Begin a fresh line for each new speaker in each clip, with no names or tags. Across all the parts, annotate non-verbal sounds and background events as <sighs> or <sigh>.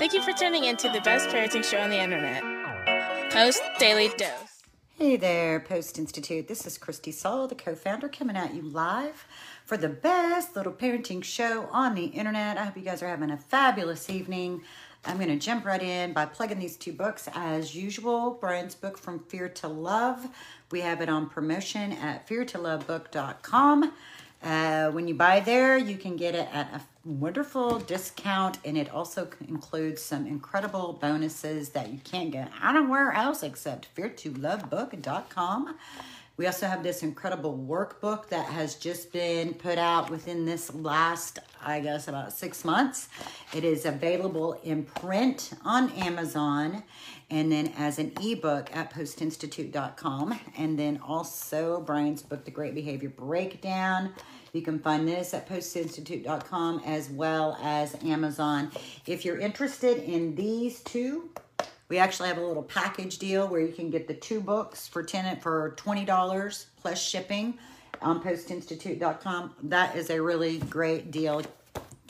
Thank you for tuning in to the best parenting show on the internet, Post Daily Dose.
Hey there, Post Institute. This is Christy Saul, the co founder, coming at you live for the best little parenting show on the internet. I hope you guys are having a fabulous evening. I'm going to jump right in by plugging these two books as usual. Bryan's book, From Fear to Love. We have it on promotion at feartolovebook.com. Uh, when you buy there, you can get it at a wonderful discount, and it also includes some incredible bonuses that you can't get anywhere else except feartolovebook.com. We also have this incredible workbook that has just been put out within this last, I guess, about six months. It is available in print on Amazon and then as an ebook at postinstitute.com. And then also Bryan's book, The Great Behavior Breakdown. You can find this at postinstitute.com as well as Amazon. If you're interested in these two, we actually have a little package deal where you can get the two books for tenant for $20 plus shipping on postinstitute.com. That is a really great deal.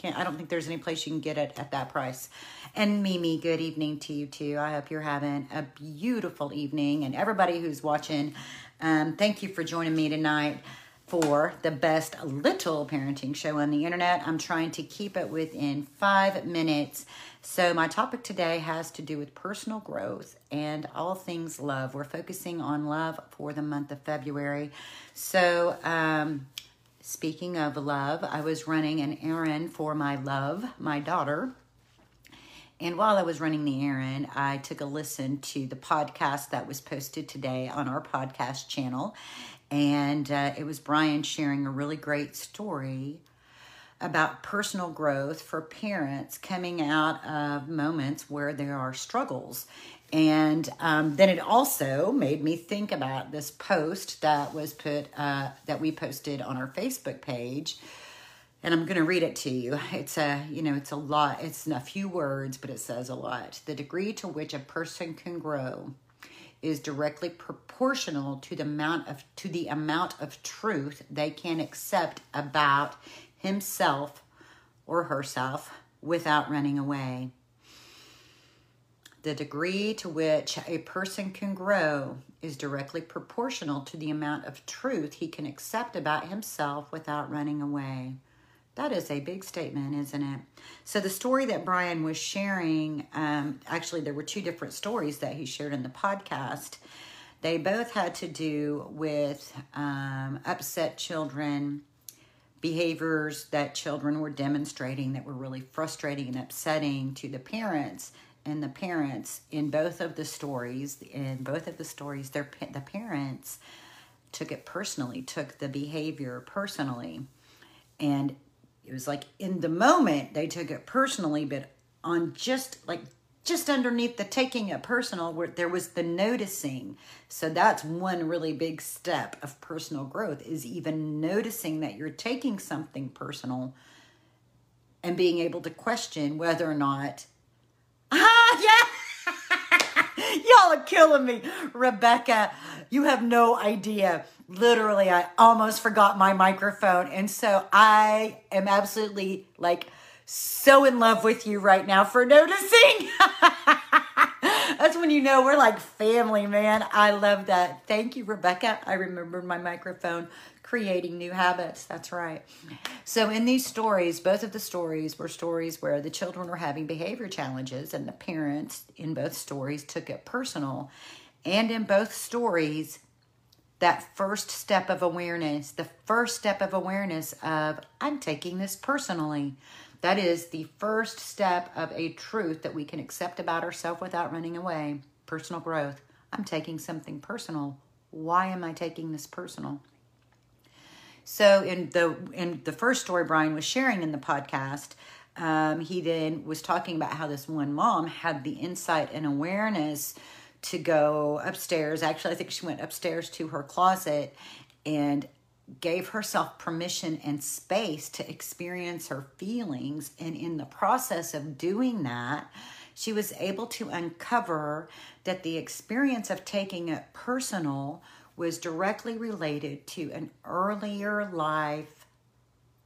Can't, I don't think there's any place you can get it at that price. And Mimi, good evening to you too. I hope you're having a beautiful evening. And everybody who's watching, um, thank you for joining me tonight for the best little parenting show on the internet. I'm trying to keep it within five minutes. So, my topic today has to do with personal growth and all things love. We're focusing on love for the month of February. So, um, speaking of love, I was running an errand for my love, my daughter. And while I was running the errand, I took a listen to the podcast that was posted today on our podcast channel. And uh, it was Bryan sharing a really great story about personal growth for parents coming out of moments where there are struggles. And um, then it also made me think about this post that was put, uh, that we posted on our Facebook page. And I'm going to read it to you. It's a, you know, it's a lot. It's a few words, but it says a lot. The degree to which a person can grow is directly proportional to the amount of to the amount of truth they can accept about himself or herself without running away. The degree to which a person can grow is directly proportional to the amount of truth he can accept about himself without running away. That is a big statement, isn't it? So, the story that Bryan was sharing um, actually, there were two different stories that he shared in the podcast. They both had to do with um, upset children behaviors that children were demonstrating that were really frustrating and upsetting to the parents and the parents in both of the stories in both of the stories their the parents took it personally took the behavior personally. And it was like in the moment they took it personally but on just like just underneath the taking it personal where there was the noticing. So that's one really big step of personal growth is even noticing that you're taking something personal and being able to question whether or not ah <laughs> yeah y'all are killing me rebecca you have no idea literally i almost forgot my microphone and so i am absolutely like so in love with you right now for noticing. <laughs> That's when you know we're like family, man. I love that. Thank you, Rebecca. I remembered my microphone. Creating new habits. That's right. So, in these stories, both of the stories were stories where the children were having behavior challenges, and the parents in both stories took it personal. And in both stories, that first step of awareness, the first step of awareness of, I'm taking this personally. That is the first step of a truth that we can accept about ourselves without running away. Personal growth. I'm taking something personal. Why am I taking this personal? So in the in the first story Bryan was sharing in the podcast, um, he then was talking about how this one mom had the insight and awareness to go upstairs. Actually, I think she went upstairs to her closet and gave herself permission and space to experience her feelings. And in the process of doing that, she was able to uncover that the experience of taking it personal was directly related to an earlier life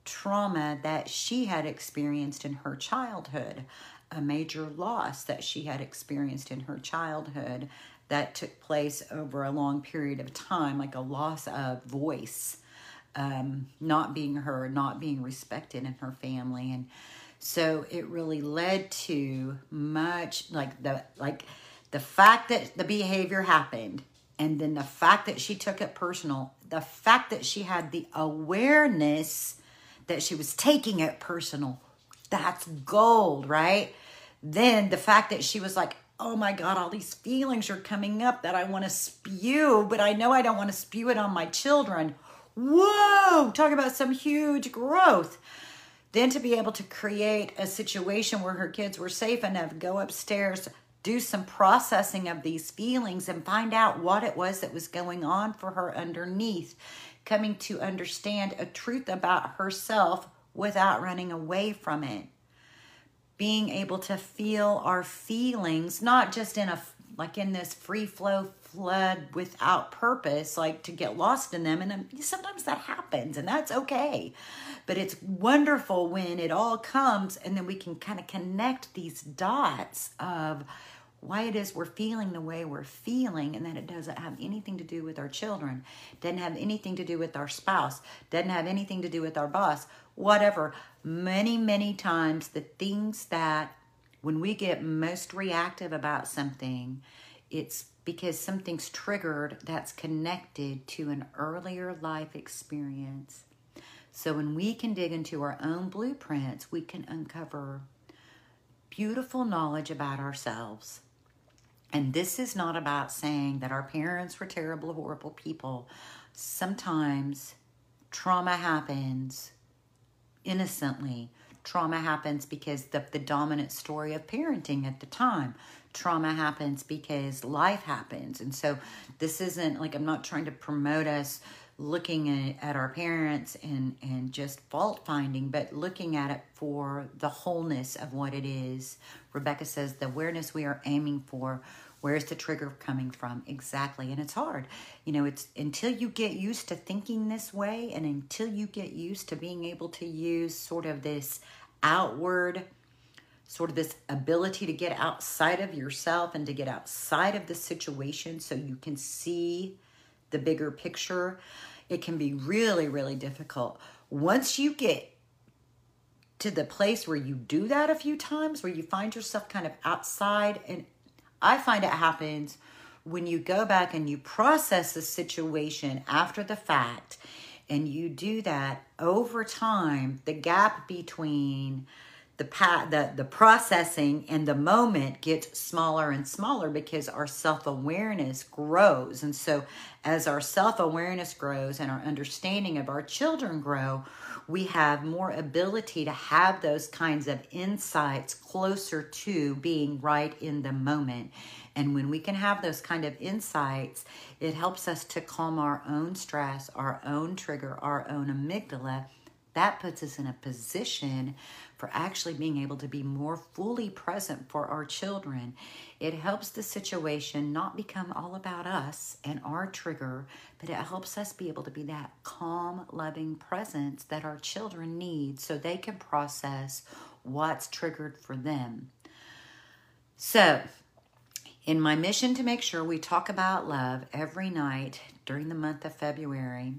trauma that she had experienced in her childhood, a major loss that she had experienced in her childhood that took place over a long period of time, like a loss of voice, um, not being heard, not being respected in her family. And so it really led to much like the like the fact that the behavior happened and then the fact that she took it personal, the fact that she had the awareness that she was taking it personal, that's gold, right? Then the fact that she was like, oh my God, all these feelings are coming up that I want to spew, but I know I don't want to spew it on my children. Whoa, talk about some huge growth. Then to be able to create a situation where her kids were safe enough, go upstairs, do some processing of these feelings, and find out what it was that was going on for her underneath, coming to understand a truth about herself without running away from it being able to feel our feelings, not just in a like in this free flow flood without purpose, like to get lost in them. And um, sometimes that happens, and that's okay. But it's wonderful when it all comes, and then we can kind of connect these dots of why it is we're feeling the way we're feeling and that it doesn't have anything to do with our children doesn't have anything to do with our spouse doesn't have anything to do with our boss whatever. Many many times the things that when we get most reactive about something it's because something's triggered that's connected to an earlier life experience. So when we can dig into our own blueprints we can uncover beautiful knowledge about ourselves and this is not about saying that our parents were terrible, horrible people. Sometimes trauma happens innocently. Trauma happens because the, the dominant story of parenting at the time. Trauma happens because life happens. And so this isn't like I'm not trying to promote us looking at, our parents and, and just fault finding, but looking at it for the wholeness of what it is. Rebecca says the awareness we are aiming for Where's the trigger coming from? Exactly. And it's hard. You know, it's until you get used to thinking this way and until you get used to being able to use sort of this outward, sort of this ability to get outside of yourself and to get outside of the situation so you can see the bigger picture, it can be really, really difficult. Once you get to the place where you do that a few times, where you find yourself kind of outside and I find it happens when you go back and you process the situation after the fact and you do that over time, the gap between the the the processing and the moment gets smaller and smaller because our self-awareness grows. And so as our self-awareness grows and our understanding of our children grow we have more ability to have those kinds of insights closer to being right in the moment. And when we can have those kind of insights it helps us to calm our own stress our own trigger our own amygdala that puts us in a position for actually being able to be more fully present for our children. It helps the situation not become all about us and our trigger, but it helps us be able to be that calm, loving presence that our children need so they can process what's triggered for them. So, in my mission to make sure we talk about love every night during the month of February,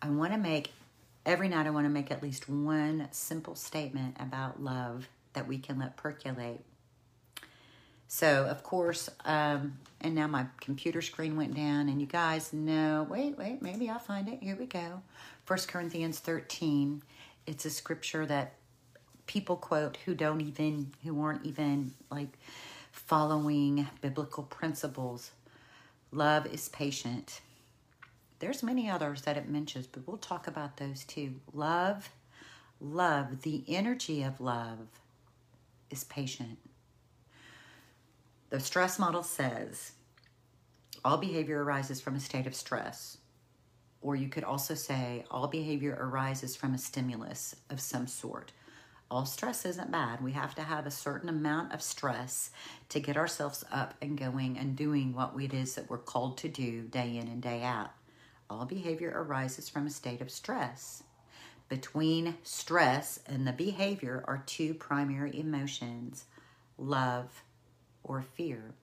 I want to make every night I want to make at least one simple statement about love that we can let percolate. So, of course, um, and now my computer screen went down, and you guys know, wait, wait, maybe I'll find it. Here we go. First Corinthians 13. It's a scripture that people quote who don't even, who aren't even like following biblical principles. Love is patient. There's many others that it mentions, but we'll talk about those too. Love, love, the energy of love is patient. The stress model says all behavior arises from a state of stress. Or you could also say all behavior arises from a stimulus of some sort. All stress isn't bad. We have to have a certain amount of stress to get ourselves up and going and doing what it is that we're called to do day in and day out. All behavior arises from a state of stress. between stress and the behavior are two primary emotions love or fear.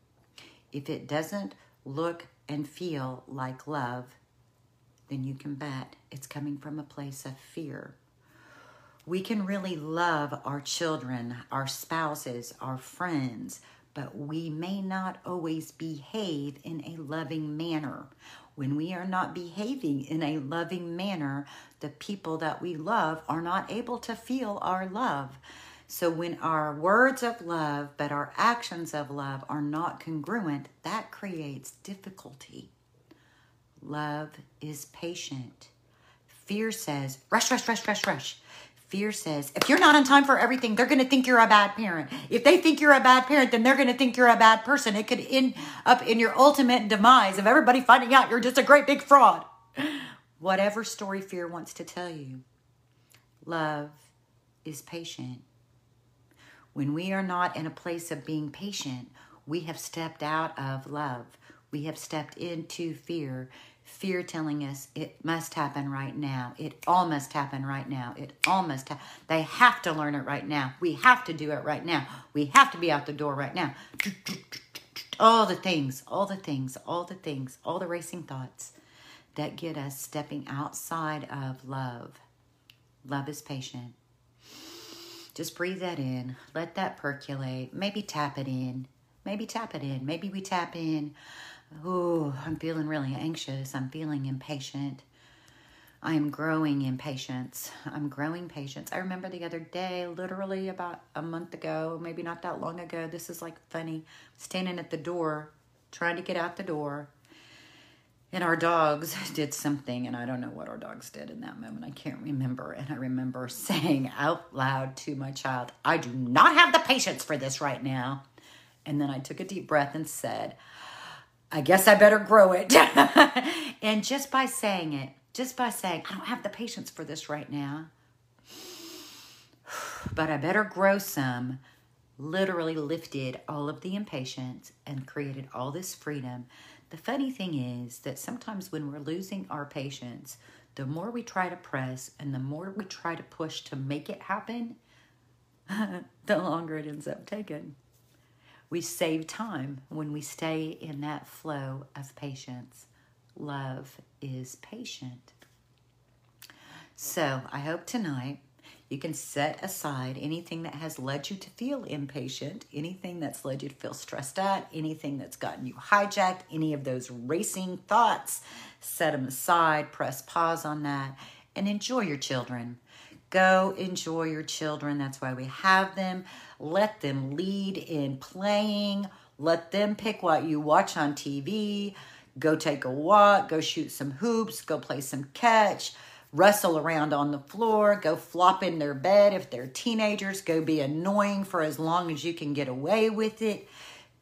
If it doesn't look and feel like love, then you can bet it's coming from a place of fear. We can really love our children, our spouses, our friends, but we may not always behave in a loving manner. When we are not behaving in a loving manner, the people that we love are not able to feel our love. So, when our words of love but our actions of love are not congruent, that creates difficulty. Love is patient. Fear says, rush, rush, rush, rush, rush. Fear says, if you're not on time for everything, they're going to think you're a bad parent. If they think you're a bad parent, then they're going to think you're a bad person. It could end up in your ultimate demise of everybody finding out you're just a great big fraud. <gasps> Whatever story fear wants to tell you, love is patient. When we are not in a place of being patient, we have stepped out of love. We have stepped into fear fear telling us it must happen right now. It all must happen right now. It all must ha- they have to learn it right now. We have to do it right now. We have to be out the door right now. All the things, all the things, all the things, all the racing thoughts that get us stepping outside of love. Love is patient. Just breathe that in. Let that percolate. Maybe tap it in. Maybe tap it in. Maybe we tap in Oh, I'm feeling really anxious. I'm feeling impatient. I am growing impatience. I'm growing patience. I remember the other day, literally about a month ago, maybe not that long ago. This is like funny. Standing at the door, trying to get out the door, and our dogs <laughs> did something, and I don't know what our dogs did in that moment. I can't remember. And I remember <laughs> saying out loud to my child, I do not have the patience for this right now. And then I took a deep breath and said, I guess I better grow it. <laughs> and just by saying it, just by saying, I don't have the patience for this right now, <sighs> but I better grow some, literally lifted all of the impatience and created all this freedom. The funny thing is that sometimes when we're losing our patience, the more we try to press and the more we try to push to make it happen, <laughs> the longer it ends up taking. We save time when we stay in that flow of patience. Love is patient. So I hope tonight you can set aside anything that has led you to feel impatient, anything that's led you to feel stressed out, anything that's gotten you hijacked, any of those racing thoughts. Set them aside, press pause on that, and enjoy your children. Go enjoy your children. That's why we have them. Let them lead in playing. Let them pick what you watch on TV. Go take a walk. Go shoot some hoops. Go play some catch. Wrestle around on the floor. Go flop in their bed if they're teenagers. Go be annoying for as long as you can get away with it.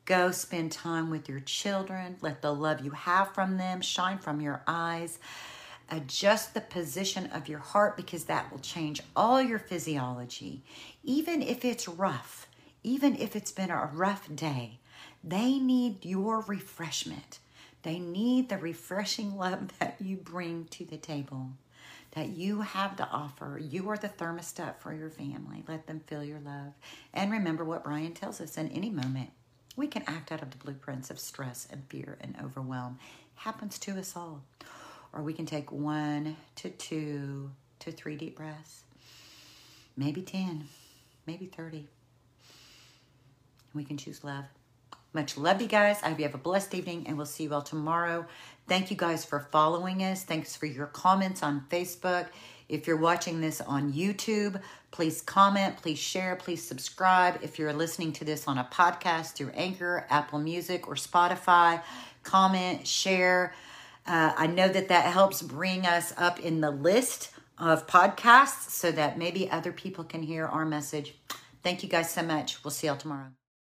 Go spend time with your children. Let the love you have from them shine from your eyes. Adjust the position of your heart because that will change all your physiology. Even if it's rough, even if it's been a rough day, they need your refreshment. They need the refreshing love <laughs> that you bring to the table, that you have to offer. You are the thermostat for your family. Let them feel your love. And remember what Bryan tells us in any moment. We can act out of the blueprints of stress and fear and overwhelm. Happens to us all or we can take one to two to three deep breaths, maybe 10, maybe 30. We can choose love. Much love, you guys. I hope you have a blessed evening, and we'll see you all tomorrow. Thank you guys for following us. Thanks for your comments on Facebook. If you're watching this on YouTube, please comment, please share, please subscribe. If you're listening to this on a podcast through Anchor, Apple Music, or Spotify, comment, share. Uh, I know that that helps bring us up in the list of podcasts so that maybe other people can hear our message. Thank you guys so much. We'll see y'all tomorrow.